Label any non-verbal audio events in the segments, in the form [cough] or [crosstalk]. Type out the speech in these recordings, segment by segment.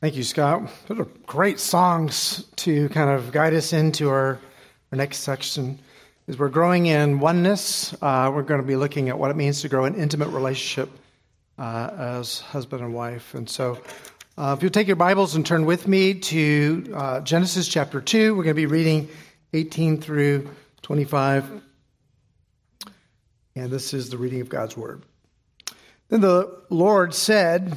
Thank you, Scott. Those are great songs to kind of guide us into our, our next section. As we're growing in oneness, uh, we're going to be looking at what it means to grow an intimate relationship uh, as husband and wife. And so, uh, if you'll take your Bibles and turn with me to uh, Genesis chapter 2, we're going to be reading 18 through 25. And this is the reading of God's Word. Then the Lord said,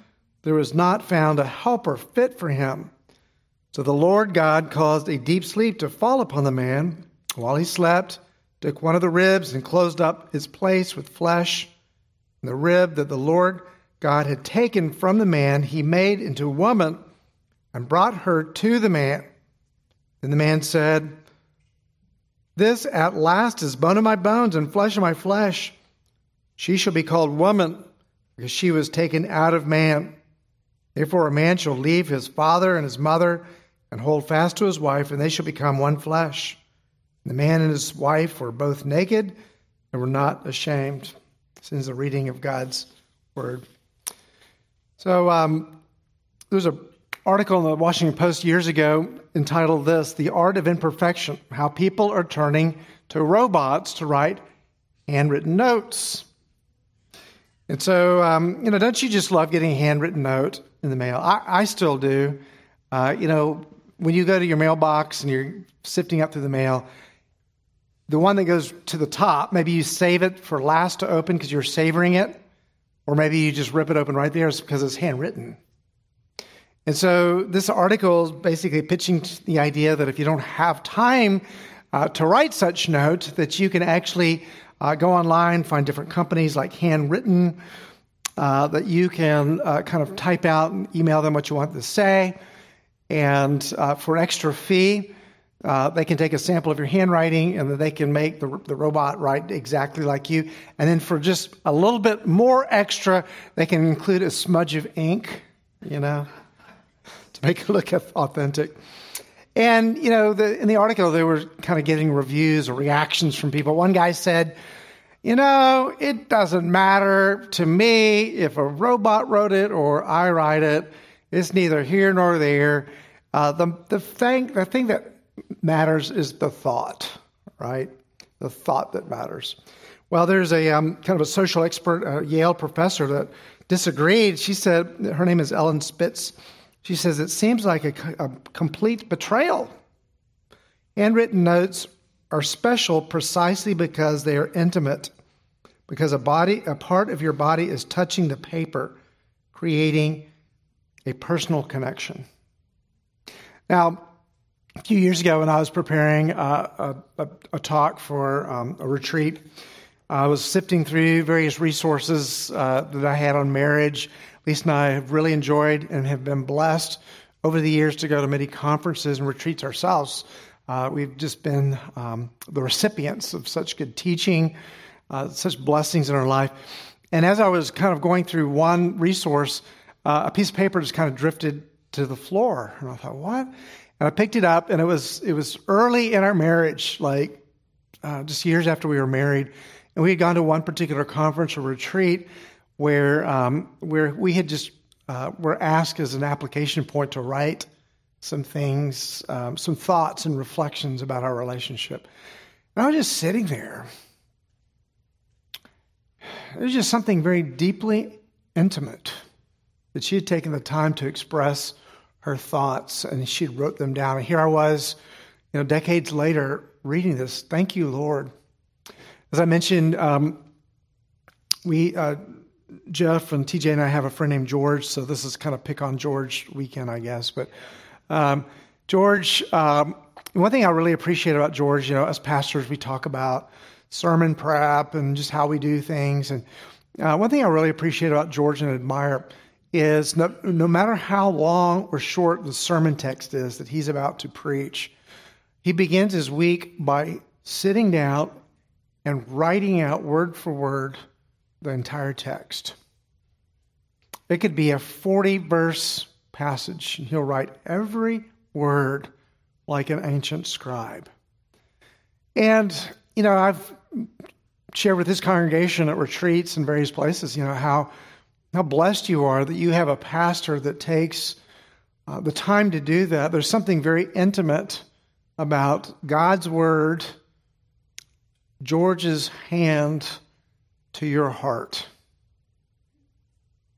there was not found a helper fit for him. So the Lord God caused a deep sleep to fall upon the man while he slept, took one of the ribs and closed up his place with flesh. And the rib that the Lord God had taken from the man, he made into a woman and brought her to the man. Then the man said, This at last is bone of my bones and flesh of my flesh. She shall be called woman, because she was taken out of man. Therefore, a man shall leave his father and his mother and hold fast to his wife, and they shall become one flesh. The man and his wife were both naked and were not ashamed. Is the reading of God's word. So, um, there was an article in the Washington Post years ago entitled This The Art of Imperfection How People Are Turning to Robots to Write Handwritten Notes. And so, um, you know, don't you just love getting a handwritten note? in the mail. I, I still do. Uh, you know, when you go to your mailbox and you're sifting up through the mail, the one that goes to the top, maybe you save it for last to open because you're savoring it, or maybe you just rip it open right there because it's handwritten. And so this article is basically pitching the idea that if you don't have time uh, to write such notes, that you can actually uh, go online, find different companies like Handwrytten uh, that you can uh, kind of type out and email them what you want to say. And uh, for an extra fee, uh, they can take a sample of your handwriting and they can make the, the robot write exactly like you. And then for just a little bit more extra, they can include a smudge of ink, you know, [laughs] to make it look authentic. And, you know, the, in the article, they were kind of getting reviews or reactions from people. One guy said, you know, it doesn't matter to me if a robot wrote it or I write it. It's neither here nor there. Uh, the, the, thing, the thing that matters is the thought, right? The thought that matters. Well, there's a um, kind of a social expert, a Yale professor, that disagreed. She said, her name is Ellen Spitz. She says, it seems like a, a complete betrayal. Handwritten notes are special precisely because they are intimate, because a body, a part of your body is touching the paper, creating a personal connection. Now, a few years ago, when I was preparing a, a, a talk for um, a retreat, I was sifting through various resources uh, that I had on marriage. Lisa and I have really enjoyed and have been blessed over the years to go to many conferences and retreats ourselves uh, we've just been um, the recipients of such good teaching, uh, such blessings in our life. And as I was kind of going through one resource, uh, a piece of paper just kind of drifted to the floor, and I thought, "What?" And I picked it up, and it was it was early in our marriage, like uh, just years after we were married, and we had gone to one particular conference or retreat where um, where we had just uh, were asked as an application point to write some things, um, some thoughts and reflections about our relationship. And I was just sitting there. There's just something very deeply intimate that she had taken the time to express her thoughts and she wrote them down. And here I was, you know, decades later reading this. Thank you, Lord. As I mentioned, um, we, uh, Jeff and TJ and I have a friend named George, so this is kind of pick on George weekend, I guess. But um, George, um, one thing I really appreciate about George, you know, as pastors, we talk about sermon prep and just how we do things. And uh, one thing I really appreciate about George and admire is no, no matter how long or short the sermon text is that he's about to preach, he begins his week by sitting down and writing out word for word the entire text. It could be a 40 verse passage, and he'll write every word like an ancient scribe. And, you know, I've shared with this congregation at retreats and various places, you know, how, how blessed you are that you have a pastor that takes uh, the time to do that. There's something very intimate about God's word, George's hand to your heart.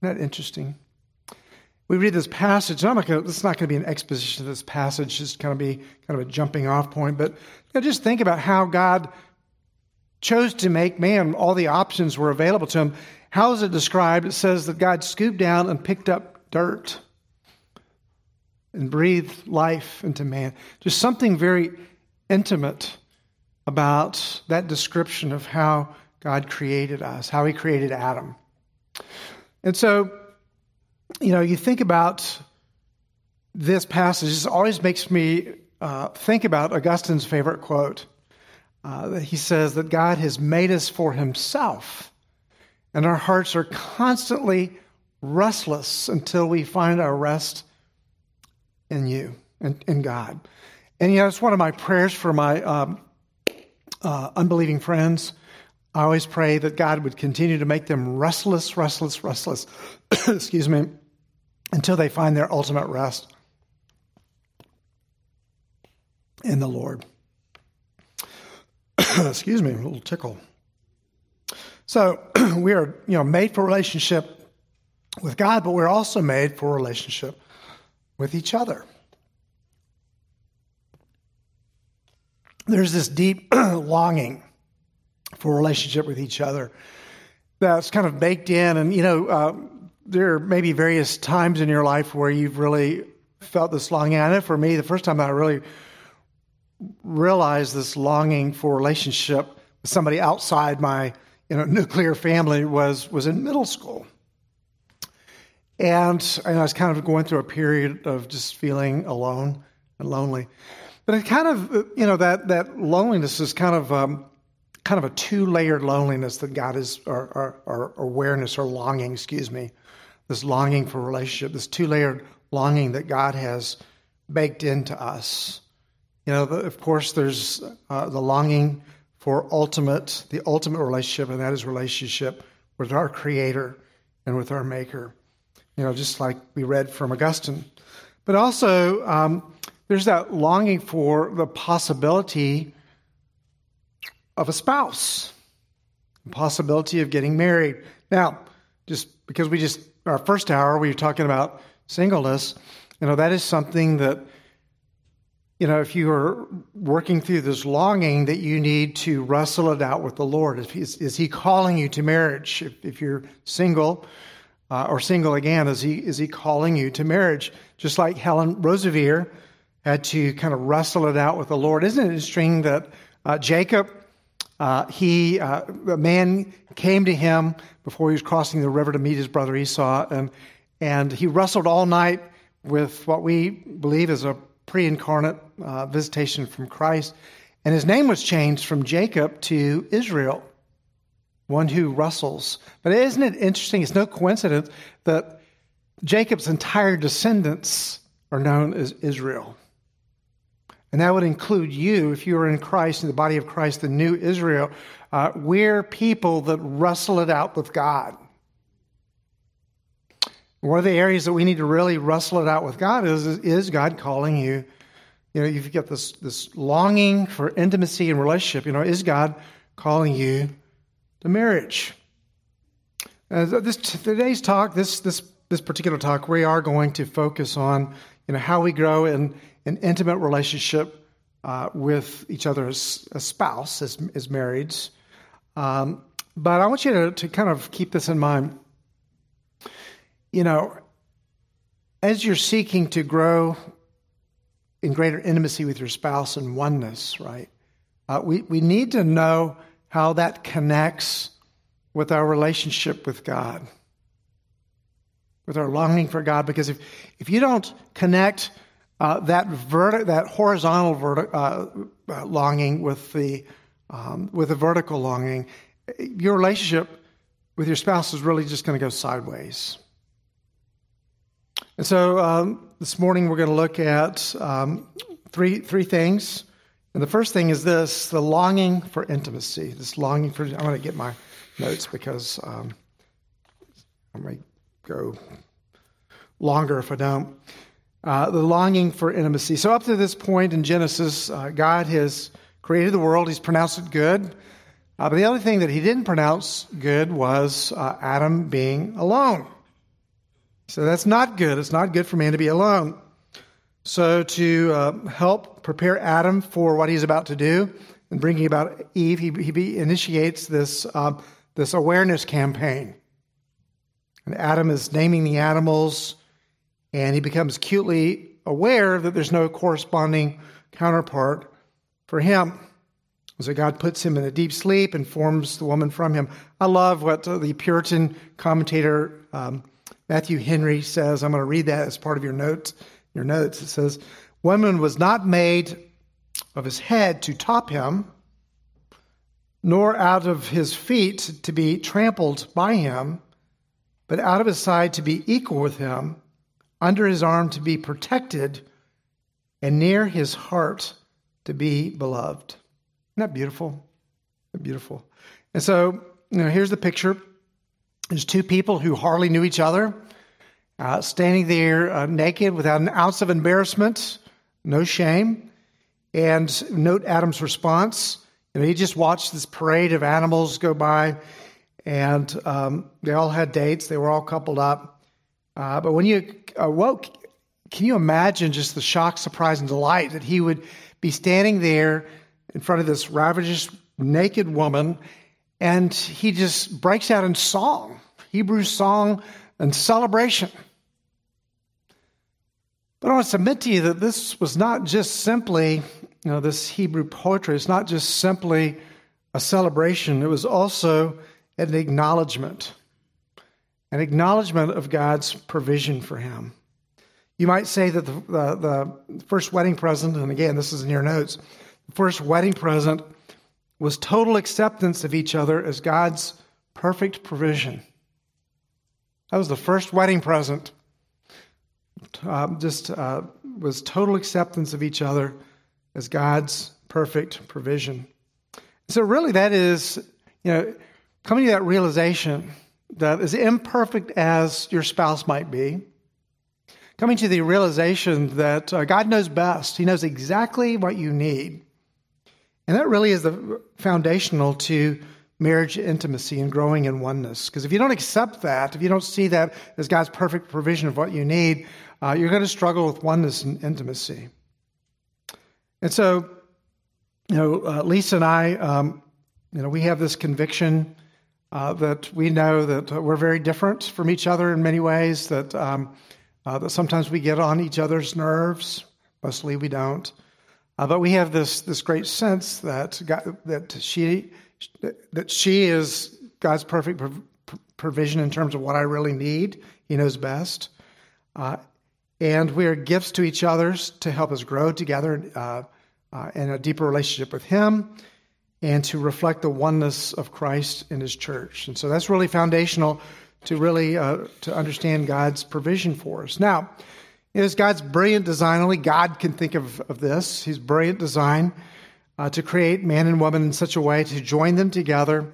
Isn't that interesting? We read this passage, I'm not this is not going to be an exposition of this passage, just kind of be kind of a jumping off point, but you know, just think about how God chose to make man, all the options were available to him. How is it described? It says that God scooped down and picked up dirt and breathed life into man. Just something very intimate about that description of how God created us, how he created Adam. And so, you know, you think about this passage, this always makes me uh, think about Augustine's favorite quote. Uh, he says that God has made us for himself, and our hearts are constantly restless until we find our rest in you and in God. And you know, it's one of my prayers for my um, uh, unbelieving friends I always pray that God would continue to make them restless, restless, restless, [coughs] excuse me, until they find their ultimate rest in the Lord. [coughs] excuse me, a little tickle. So [coughs] we are, you know, made for relationship with God, but we're also made for relationship with each other. There's this deep longing for relationship with each other. That's kind of baked in, and you know, uh, there may be various times in your life where you've really felt this longing. I know for me, the first time I really realized this longing for relationship with somebody outside my you know [laughs] nuclear family was was in middle school. And, and I was kind of going through a period of just feeling alone and lonely. But it kind of, you know, that, that loneliness is kind of um, kind of a two layered loneliness that God is, or, or, or, awareness or longing, excuse me, this longing for relationship, this two layered longing that God has baked into us. You know, of course, there's uh, the longing for ultimate, the ultimate relationship, and that is relationship with our Creator and with our Maker. You know, just like we read from Augustine. But also, um, there's that longing for the possibility of a spouse, the possibility of getting married. Now, just because we just, our first hour, we were talking about singleness, you know, that is something that, you know, if you are working through this longing that you need to wrestle it out with the Lord. Is, is He calling you to marriage? If, if you're single uh, or single again, is he, is he calling you to marriage? Just like Helen Roseveare had to kind of wrestle it out with the Lord. Isn't it interesting that uh, Jacob uh, he, uh, a man came to him before he was crossing the river to meet his brother Esau, and, and he wrestled all night with what we believe is a pre incarnate uh, visitation from Christ. And his name was changed from Jacob to Israel, one who wrestles. But isn't it interesting? It's no coincidence that Jacob's entire descendants are known as Israel. And that would include you if you are in Christ, in the body of Christ, the new Israel. Uh, we're people that wrestle it out with God. One of the areas that we need to really wrestle it out with God is, is God calling you? You know, you've got this, this longing for intimacy and relationship. You know, is God calling you to marriage? Uh, this today's talk, this this this particular talk, we are going to focus on you know how we grow in an intimate relationship uh, with each other as a spouse, as, as marrieds. Um, but I want you to, to kind of keep this in mind. You know, as you're seeking to grow in greater intimacy with your spouse and oneness, right? Uh, we, we need to know how that connects with our relationship with God. with our longing for God. Because if, if you don't connect uh, that verti- that horizontal verti- uh, uh, longing with the um, with the vertical longing, your relationship with your spouse is really just going to go sideways. And so um, this morning we're going to look at um, three three things. And the first thing is this: the longing for intimacy. This longing for. I'm going to get my notes because um, I might go longer if I don't. Uh, the longing for intimacy. So, up to this point in Genesis, uh, God has created the world, He's pronounced it good. Uh, but the other thing that He didn't pronounce good was uh, Adam being alone. So, that's not good. It's not good for man to be alone. So, to uh, help prepare Adam for what he's about to do and bringing about Eve, he, he initiates this, this awareness campaign. And Adam is naming the animals and he becomes acutely aware that there's no corresponding counterpart for him. So God puts him in a deep sleep and forms the woman from him. I love what the Puritan commentator um, Matthew Henry says. I'm going to read that as part of your notes. Your notes. It says, "Woman was not made of his head to top him, nor out of his feet to be trampled by him, but out of his side to be equal with him." Under his arm to be protected, and near his heart to be beloved. Isn't that beautiful? Beautiful. And so, you know, here's the picture. There's two people who hardly knew each other, uh, standing there uh, naked without an ounce of embarrassment, no shame. And note Adam's response. You know, he just watched this parade of animals go by, and um, they all had dates. They were all coupled up. Uh, but when you awoke, can you imagine just the shock, surprise, and delight that he would be standing there in front of this ravenous, naked woman, and he just breaks out in song, Hebrew song and celebration. But I want to submit to you that this was not just simply, you know, this Hebrew poetry, it's not just simply a celebration, it was also an acknowledgement an acknowledgement of God's provision for him. You might say that the, the, the, first wedding present, and again, this is in your notes, the first wedding present was total acceptance of each other as God's perfect provision. That was the first wedding present. Uh, just uh, was total acceptance of each other as God's perfect provision. So, really, that is, you know, coming to that realization that as imperfect as your spouse might be, coming to the realization that uh, God knows best. He knows exactly what you need. And that really is the foundational to marriage intimacy and growing in oneness. Because if you don't accept that, if you don't see that as God's perfect provision of what you need, uh, you're going to struggle with oneness and intimacy. And so, you know, uh, Lisa and I, um, you know, we have this conviction uh, that we know that we're very different from each other in many ways, that, um, uh, that sometimes we get on each other's nerves. Mostly we don't. Uh, but we have this, this great sense that, God, that, she, that she is God's perfect provision in terms of what I really need. He knows best. Uh, and we are gifts to each other to help us grow together uh, uh, in a deeper relationship with Him and to reflect the oneness of Christ in his church. And so that's really foundational to really uh, to understand God's provision for us. Now, it is God's brilliant design. Only God can think of, of this. His brilliant design uh, to create man and woman in such a way to join them together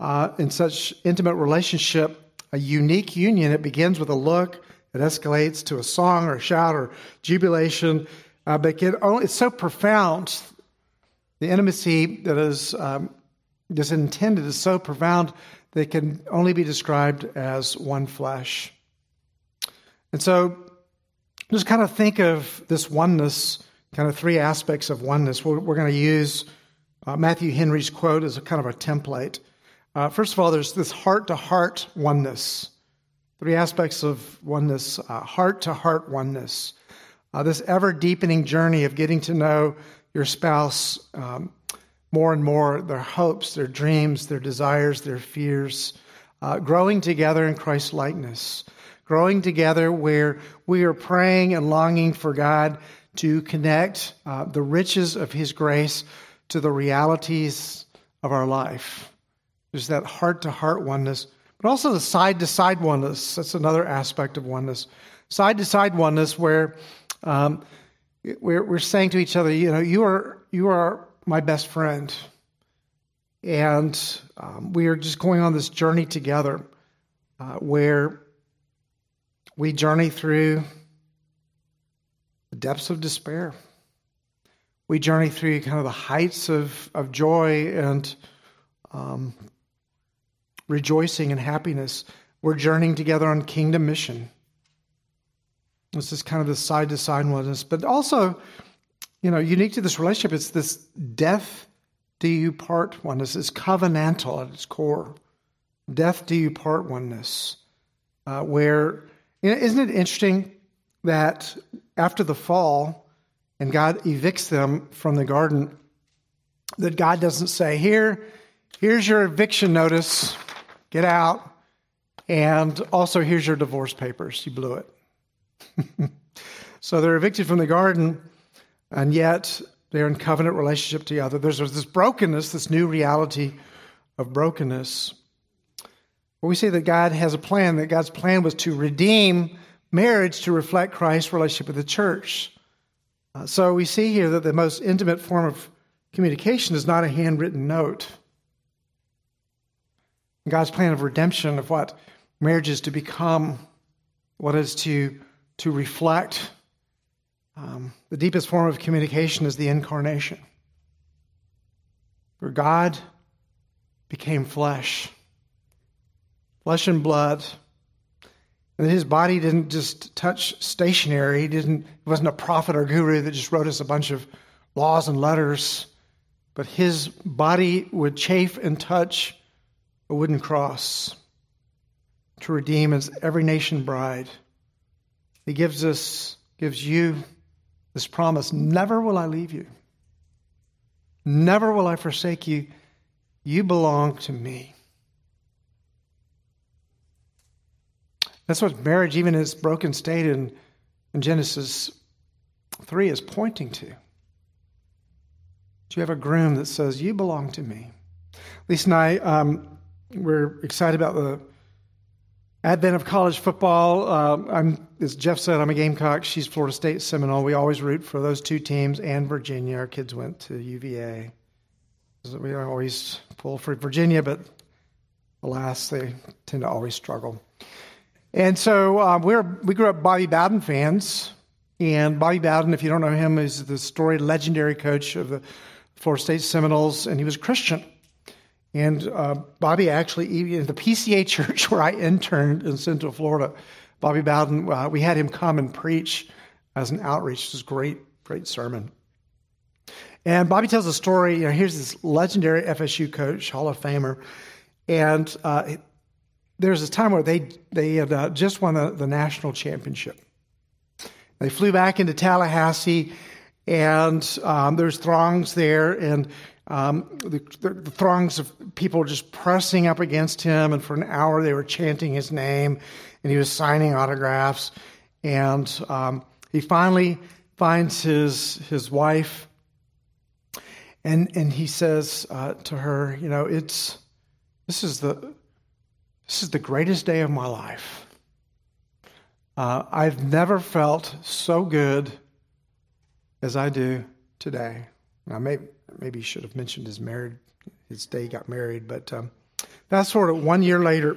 uh, in such intimate relationship, a unique union. It begins with a look. It escalates to a song or a shout or jubilation. Uh, but it only, it's so profound the intimacy that is um, just intended is so profound that it can only be described as one flesh. And so just kind of think of this oneness, kind of three aspects of oneness. We're, we're going to use uh, Matthew Henry's quote as a kind of a template. Uh, first of all, there's this heart to heart oneness. Three aspects of oneness heart to heart oneness. Uh, this ever deepening journey of getting to know your spouse um, more and more their hopes, their dreams, their desires, their fears, uh, growing together in Christ's likeness, growing together where we are praying and longing for God to connect uh, the riches of His grace to the realities of our life. There's that heart to heart oneness, but also the side to side oneness. That's another aspect of oneness. Side to side oneness, where um, we're, we're saying to each other, you know, you are, you are my best friend. And um, we are just going on this journey together uh, where we journey through the depths of despair. We journey through kind of the heights of, of joy and um, rejoicing and happiness. We're journeying together on kingdom mission. This is kind of the side to side oneness, but also, you know, unique to this relationship, it's this death do you part oneness. It's covenantal at its core. Death do you part oneness, uh, where you know, isn't it interesting that after the fall and God evicts them from the garden, that God doesn't say, Here, here's your eviction notice, get out, and also here's your divorce papers, you blew it. [laughs] so they're evicted from the garden, and yet they're in covenant relationship together. There's, this brokenness, this new reality of brokenness. But we see that God has a plan, that God's plan was to redeem marriage to reflect Christ's relationship with the church. Uh, so we see here that the most intimate form of communication is not a handwritten note. God's plan of redemption of what marriage is to become, what is to to reflect. Um, the deepest form of communication is the incarnation, where God became flesh, flesh and blood. And his body didn't just touch stationery. He didn't, he wasn't a prophet or guru that just wrote us a bunch of laws and letters. But his body would chafe and touch a wooden cross to redeem as every nation bride. He gives us, gives you this promise never will I leave you, never will I forsake you. You belong to me. That's what marriage, even in its broken state in, in Genesis 3, is pointing to. You have a groom that says, You belong to me. Lisa and I, um, we're excited about the advent of college football. Uh, I'm, as Jeff said, I'm a Gamecock. She's Florida State Seminole. We always root for those two teams and Virginia. Our kids went to UVA. We always pull for Virginia, but alas, they tend to always struggle. And so uh, we're, we grew up Bobby Bowden fans. And Bobby Bowden, if you don't know him, is the story legendary coach of the Florida State Seminoles, and he was a Christian. And uh, Bobby actually, in the PCA [laughs] church where I interned in Central Florida, Bobby Bowden, uh, we had him come and preach as an outreach. It was great, great sermon. And Bobby tells a story. You know, here's this legendary FSU coach, Hall of Famer, and uh, there's a time where they they had uh, just won the, the national championship. They flew back into Tallahassee, and um, there's throngs there, and um, the, the, the, throngs of people just pressing up against him, and for an hour they were chanting his name, and he was signing autographs. And um, he finally finds his his wife, and and he says uh, to her, you know, it's this is the this is the greatest day of my life. Uh, I've never felt so good as I do today. Now, maybe maybe he should have mentioned his married his day he got married, but um, that's sort of one year later.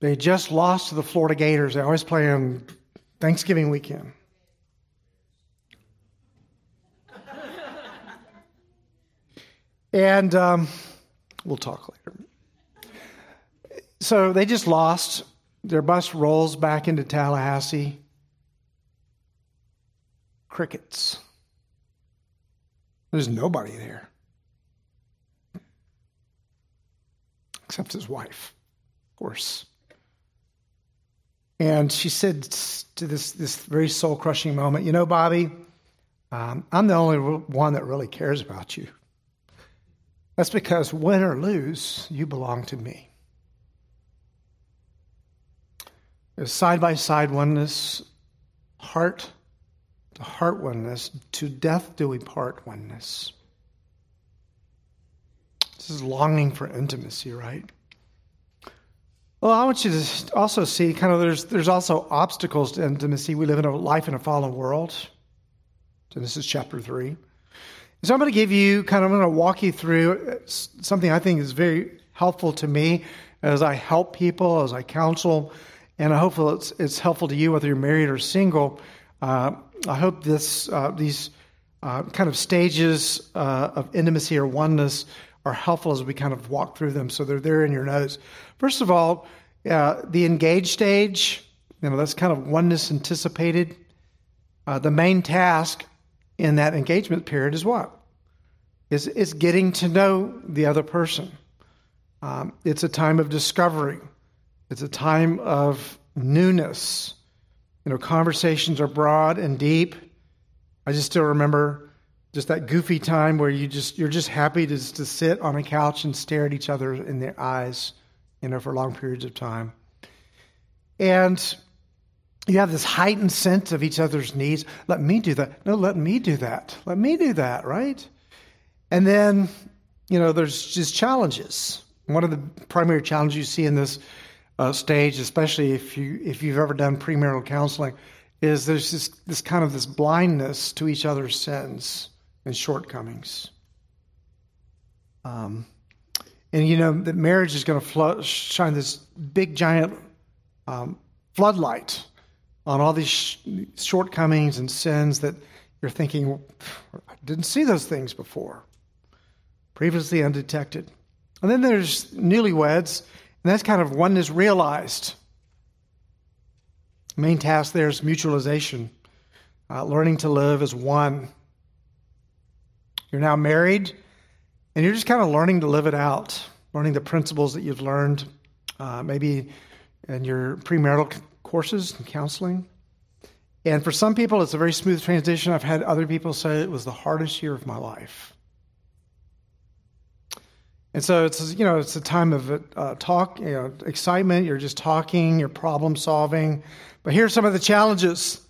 They just lost to the Florida Gators. They always play on Thanksgiving weekend. and um, we'll talk later. So they just lost. Their bus rolls back into Tallahassee. Crickets. There's nobody there except his wife, of course. And she said to this, this very soul crushing moment, You know, Bobby, um, I'm the only one that really cares about you. That's because win or lose, you belong to me. There's side by side oneness, heart to heart oneness, to death do we part oneness. This is longing for intimacy, right? Well, I want you to also see kind of there's there's also obstacles to intimacy. We live in a life in a fallen world. Genesis chapter three. So I'm going to give you kind of I'm going to walk you through something I think is very helpful to me as I help people, as I counsel, and I hope it's it's helpful to you whether you're married or single. Uh, I hope this uh, these uh, kind of stages uh, of intimacy or oneness are helpful as we kind of walk through them. So they're there in your notes. First of all, uh, the engaged stage, you know, that's kind of oneness anticipated. Uh, the main task in that engagement period is what? Is, is getting to know the other person. Um, it's a time of discovery. It's a time of newness. You know, conversations are broad and deep. I just still remember just that goofy time where you just you're just happy to to sit on a couch and stare at each other in their eyes, you know, for long periods of time. And you have this heightened sense of each other's needs. Let me do that. No, let me do that. Let me do that, right? And then, you know, there's just challenges. One of the primary challenges you see in this uh, stage, especially if you if you've ever done premarital counseling, is there's this this kind of this blindness to each other's sins and shortcomings. Um, and you know that marriage is going to shine this big giant um, floodlight on all these sh- shortcomings and sins that you're thinking, I didn't see those things before, previously undetected. And then there's newlyweds, and that's kind of oneness realized. main task there is mutualization, uh, learning to live as one. You're now married, and you're just kind of learning to live it out, learning the principles that you've learned, uh, maybe in your premarital courses and counseling. And for some people, it's a very smooth transition. I've had other people say it was the hardest year of my life. And so it's you know it's a time of uh, talk, you know, excitement. You're just talking, you're problem solving. But here's some of the challenges.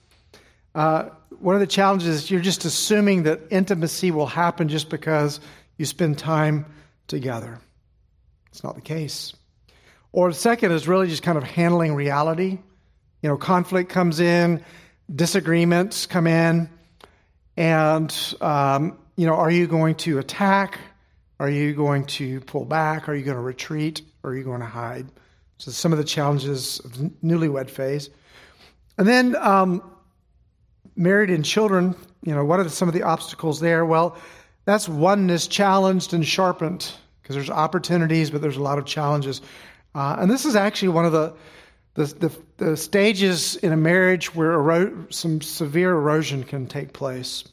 Uh, one of the challenges is you're just assuming that intimacy will happen just because you spend time together. It's not the case. Or the second is really just kind of handling reality. You know, conflict comes in, disagreements come in, and, um, you know, are you going to attack? Are you going to pull back? Are you going to retreat? Or are you going to hide? So, some of the challenges of the newlywed phase. And then, um, married and children, you know, what are some of the obstacles there? Well, that's oneness challenged and sharpened because there's opportunities, but there's a lot of challenges. Uh, and this is actually one of the, the, the, the stages in a marriage where ero- some severe erosion can take place.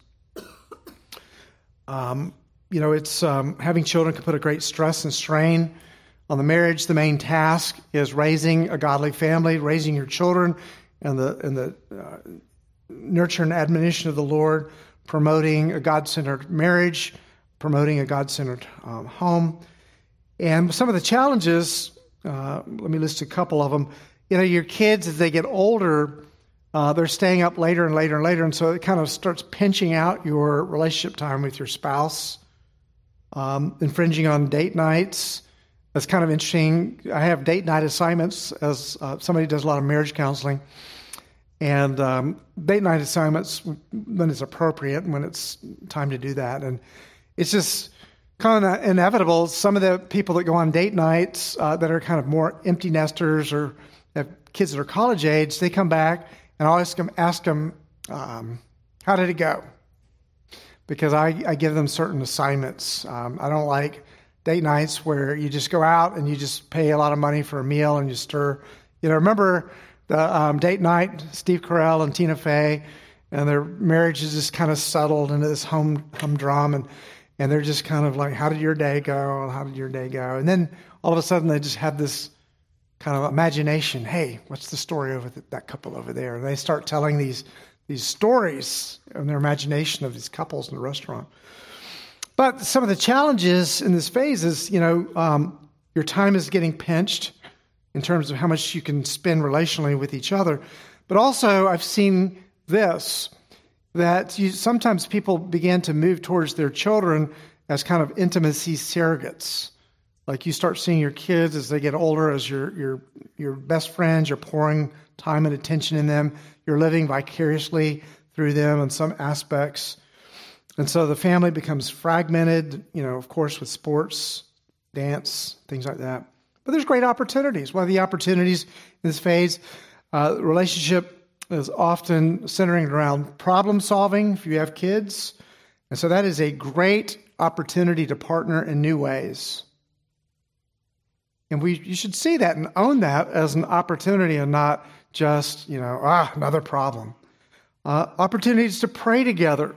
Um, you know, it's um, having children can put a great stress and strain on the marriage. The main task is raising a godly family, raising your children, and the and the uh, nurture and admonition of the Lord, promoting a God centered marriage, promoting a God centered um, home. And some of the challenges, uh, let me list a couple of them. You know, your kids, as they get older, uh, they're staying up later and later and later. And so it kind of starts pinching out your relationship time with your spouse, um, infringing on date nights. That's kind of interesting. I have date night assignments as uh, somebody does a lot of marriage counseling and um, date night assignments when it's appropriate, and when it's time to do that. And it's just kind of inevitable. Some of the people that go on date nights uh, that are kind of more empty nesters or have kids that are college age, they come back and I ask them, ask them um, how did it go? Because I, I give them certain assignments. Um, I don't like date nights where you just go out and you just pay a lot of money for a meal and you stir. You know, remember the um, date night, Steve Carell and Tina Fey, and their marriage is just kind of settled into this home humdrum, and and they're just kind of like, "How did your day go? How did your day go?" And then all of a sudden, they just have this kind of imagination. Hey, what's the story over the, that couple over there? And they start telling these these stories in their imagination of these couples in the restaurant. But some of the challenges in this phase is, you know, um, your time is getting pinched in terms of how much you can spend relationally with each other. But also, I've seen this that you, sometimes people begin to move towards their children as kind of intimacy surrogates. Like you start seeing your kids as they get older as your, your, your best friends, you're pouring time and attention in them, you're living vicariously through them in some aspects. And so the family becomes fragmented, you know, of course, with sports, dance, things like that. But there's great opportunities. One of the opportunities in this phase, uh, relationship is often centering around problem solving if you have kids. And so that is a great opportunity to partner in new ways. And we, you should see that and own that as an opportunity and not just, you know, ah, another problem. Uh, opportunities to pray together,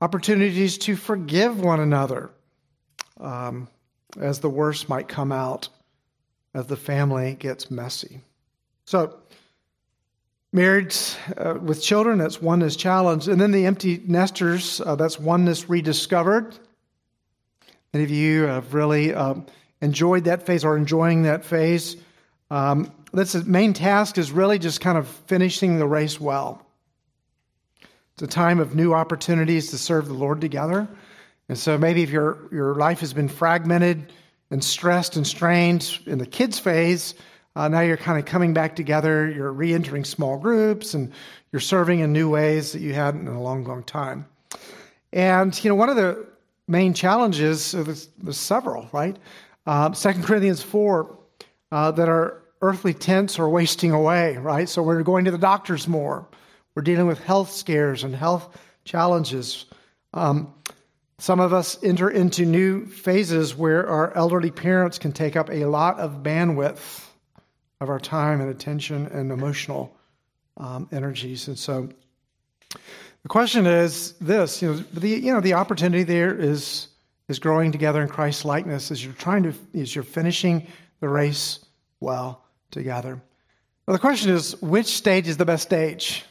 opportunities to forgive one another um, as the worst might come out as the family gets messy. So, marriage uh, with children, that's oneness challenged. And then the empty nesters, uh, that's oneness rediscovered. Many of you have really um, enjoyed that phase or enjoying that phase. Um, that's the main task is really just kind of finishing the race well. It's a time of new opportunities to serve the Lord together. And so maybe if your, your life has been fragmented and stressed and strained in the kids phase, uh, now you're kind of coming back together, you're re entering small groups, and you're serving in new ways that you hadn't in a long, long time. And, you know, one of the main challenges, there's, there's several, right? Uh, 2 Corinthians 4, uh, that our earthly tents are wasting away, right? So we're going to the doctors more. We're dealing with health scares and health challenges. Um, some of us enter into new phases where our elderly parents can take up a lot of bandwidth of our time and attention and emotional um, energies. And so the question is this, you know, the, you know, the opportunity there is, is growing together in Christ's likeness as you're trying to, as you're finishing the race well together. Well, the question is, which stage is the best stage?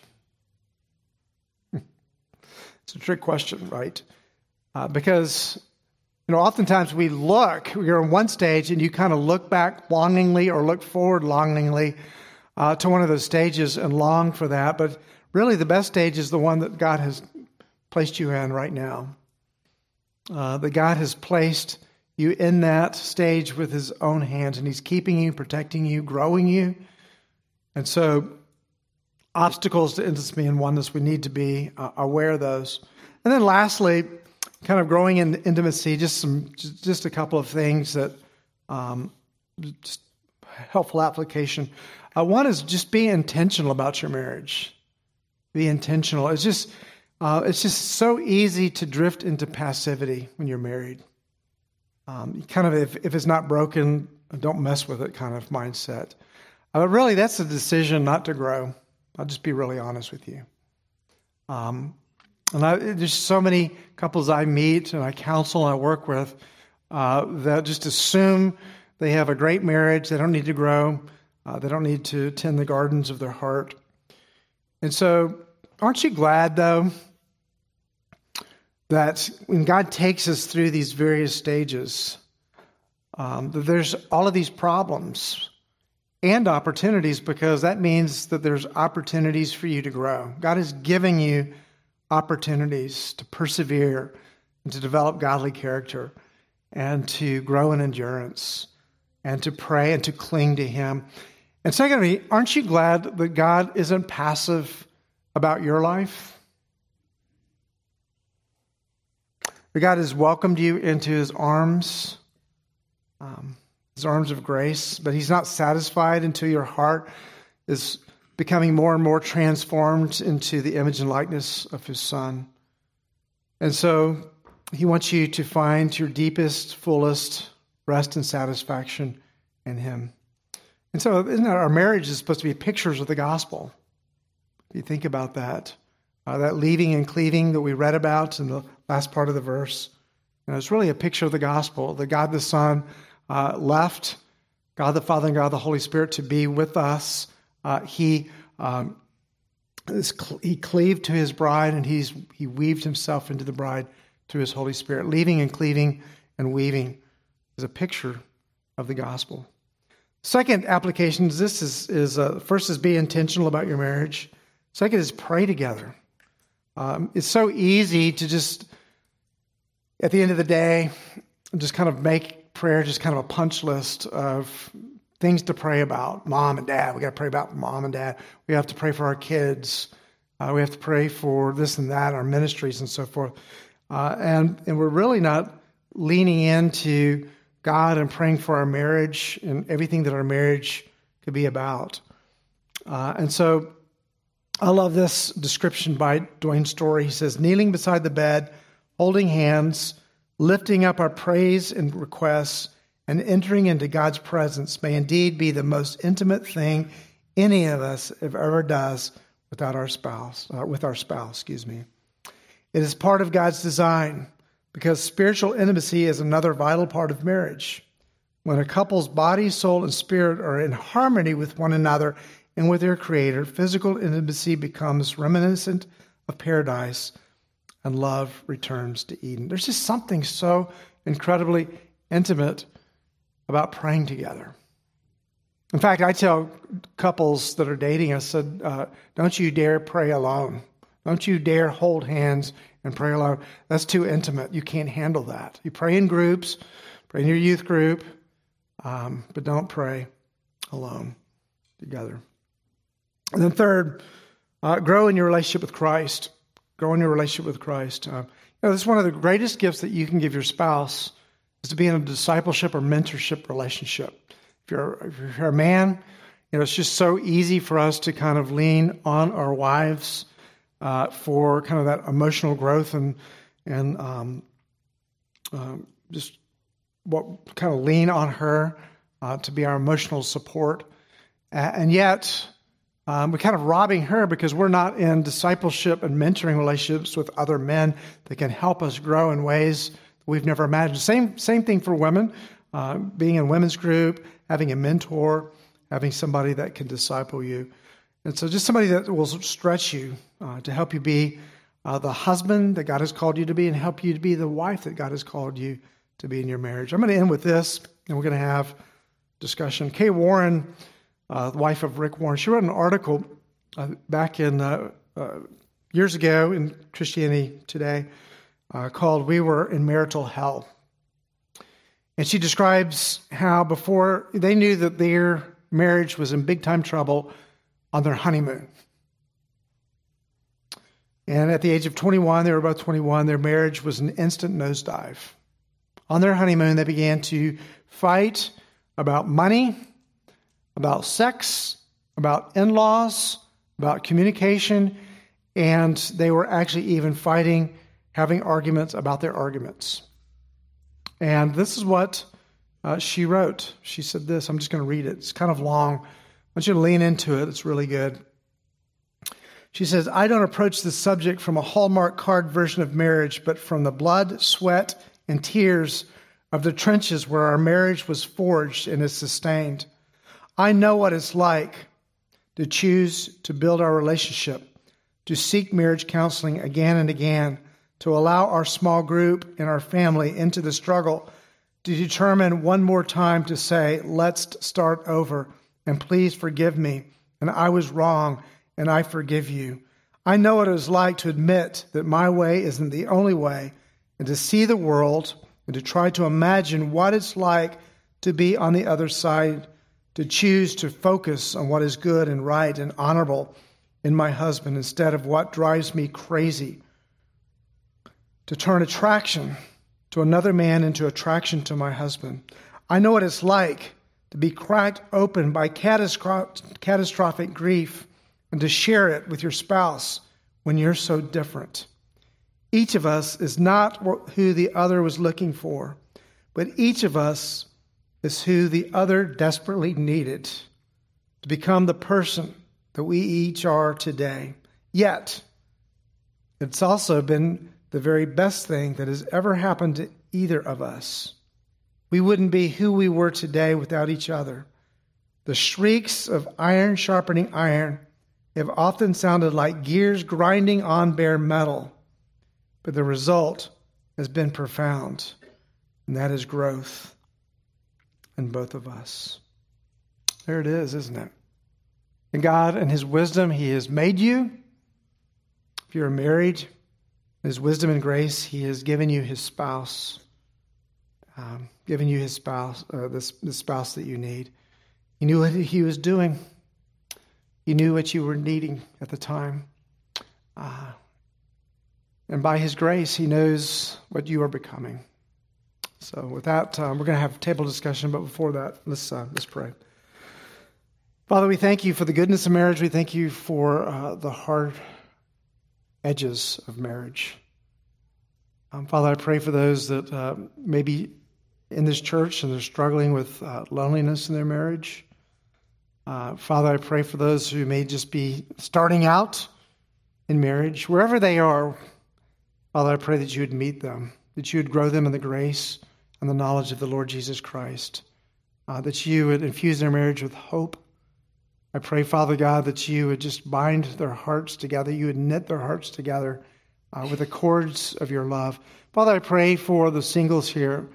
[laughs] it's a trick question, right? Uh, because you know, oftentimes we look, you're in one stage and you kind of look back longingly or look forward longingly uh, to one of those stages and long for that. But really, the best stage is the one that God has placed you in right now. Uh, that God has placed you in that stage with His own hands, and He's keeping you, protecting you, growing you. And so, obstacles to intimacy and oneness, we need to be uh, aware of those. And then, lastly, kind of growing in intimacy, just some, just a couple of things that um, helpful application. Uh, one is just be intentional about your marriage. Be intentional. It's just, uh, it's just so easy to drift into passivity when you're married. Um, kind of, if, if it's not broken, don't mess with it kind of mindset. Uh, but really, that's a decision not to grow. I'll just be really honest with you. Um, and I, there's so many couples I meet and I counsel and I work with uh, that just assume they have a great marriage, they don't need to grow, uh, they don't need to tend the gardens of their heart. And so, aren't you glad, though, that when God takes us through these various stages, um, there's all of these problems and opportunities because that means that there's opportunities for you to grow. God is giving you opportunities to persevere and to develop godly character and to grow in endurance and to pray and to cling to Him. And secondly, aren't you glad that God isn't passive about your life? That God has welcomed you into His arms, um, His arms of grace, but He's not satisfied until your heart is becoming more and more transformed into the image and likeness of his son. And so he wants you to find your deepest, fullest rest and satisfaction in him. And so, isn't our marriage is supposed to be pictures of the gospel? If you think about that, uh, that leaving and cleaving that we read about in the last part of the verse, know, it's really a picture of the gospel. That God the Son uh, left God the Father and God the Holy Spirit to be with us uh, he um, he cleaved to his bride, and he's he weaved himself into the bride through his Holy Spirit. Leaving and cleaving and weaving is a picture of the gospel. Second application this is, is uh, first is be intentional about your marriage. Second is pray together. Um, it's so easy to just, at the end of the day, just kind of make prayer just kind of a punch list of things to pray about. Mom and dad, we got to pray about mom and dad. We have to pray for our kids. Uh, we have to pray for this and that, our ministries and so forth. Uh, and, and we're really not leaning into God and praying for our marriage and everything that our marriage could be about. Uh, and so I love this description by Dwayne Storey. He says, kneeling beside the bed, holding hands, lifting up our praise and requests, and entering into God's presence may indeed be the most intimate thing any of us have ever does without our spouse, uh, with our spouse, excuse me. It is part of God's design because spiritual intimacy is another vital part of marriage. When a couple's body, soul, and spirit are in harmony with one another and with their Creator, physical intimacy becomes reminiscent of paradise and love returns to Eden. There's just something so incredibly intimate about praying together. In fact, I tell couples that are dating, I said, uh, don't you dare pray alone. Don't you dare hold hands and pray alone. That's too intimate. You can't handle that. You pray in groups, pray in your youth group, um, but don't pray alone together. And then, third, uh, grow in your relationship with Christ. Grow in your relationship with Christ. Uh, you know, this is one of the greatest gifts that you can give your spouse is to be in a discipleship or mentorship relationship. If you're, if you're a man, you know, it's just so easy for us to kind of lean on our wives uh, for kind of that emotional growth and and um, um, just what kind of lean on her uh, to be our emotional support, and yet um, we're kind of robbing her because we're not in discipleship and mentoring relationships with other men that can help us grow in ways we've never imagined. Same same thing for women, uh, being in women's group, having a mentor, having somebody that can disciple you. And so, just somebody that will stretch you uh, to help you be uh, the husband that God has called you to be and help you to be the wife that God has called you to be in your marriage. I'm going to end with this, and we're going to have discussion. Kay Warren, uh, wife of Rick Warren, she wrote an article uh, back in uh, uh, years ago in Christianity Today called "We Were in Marital Hell." And she describes how before they knew that their marriage was in big time trouble, on their honeymoon. And at the age of 21, they were about 21, their marriage was an instant nosedive. On their honeymoon, they began to fight about money, about sex, about in laws, about communication, and they were actually even fighting, having arguments about their arguments. And this is what uh, she wrote. She said this. I'm just going to read it. It's kind of long I want you to lean into it. It's really good. She says, I don't approach this subject from a Hallmark card version of marriage, but from the blood, sweat, and tears of the trenches where our marriage was forged and is sustained. I know what it's like to choose to build our relationship, to seek marriage counseling again and again, to allow our small group and our family into the struggle, to determine one more time to say, let's start over and please forgive me. And I was wrong, and I forgive you. I know what it is like to admit that my way isn't the only way, and to see the world and to try to imagine what it's like to be on the other side, to choose to focus on what is good and right and honorable in my husband instead of what drives me crazy, to turn attraction to another man into attraction to my husband. I know what it's like to be cracked open by catastrophic grief, and to share it with your spouse when you're so different. Each of us is not who the other was looking for, but each of us is who the other desperately needed to become the person that we each are today. Yet, it's also been the very best thing that has ever happened to either of us. We wouldn't be who we were today without each other. The shrieks of iron sharpening iron have often sounded like gears grinding on bare metal, but the result has been profound, and that is growth in both of us. There it is, isn't it? And God, in His wisdom, He has made you. If you're married, His wisdom and grace, He has given you His spouse, um, given you His spouse, uh, the spouse that you need. He knew what He was doing. He knew what you were needing at the time. Uh, and by His grace, He knows what you are becoming. So, with that, um, we're going to have table discussion, but before that, let's, uh, let's pray. Father, we thank you for the goodness of marriage. We thank you for uh, the hard edges of marriage. Um, Father, I pray for those that uh, may be in this church and they're struggling with uh, loneliness in their marriage. Uh, Father, I pray for those who may just be starting out in marriage, wherever they are. Father, I pray that you would meet them, that you would grow them in the grace and the knowledge of the Lord Jesus Christ, uh, that you would infuse their marriage with hope I pray, Father God, that you would just bind their hearts together. You would knit their hearts together uh, with the cords of your love. Father, I pray for the singles here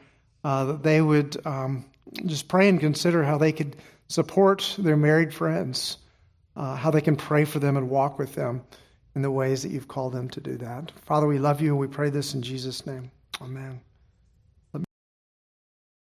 uh, that they would um, just pray and consider how they could support their married friends, uh, how they can pray for them and walk with them in the ways that you've called them to do that. Father, we love you and we pray this in Jesus' name. Amen.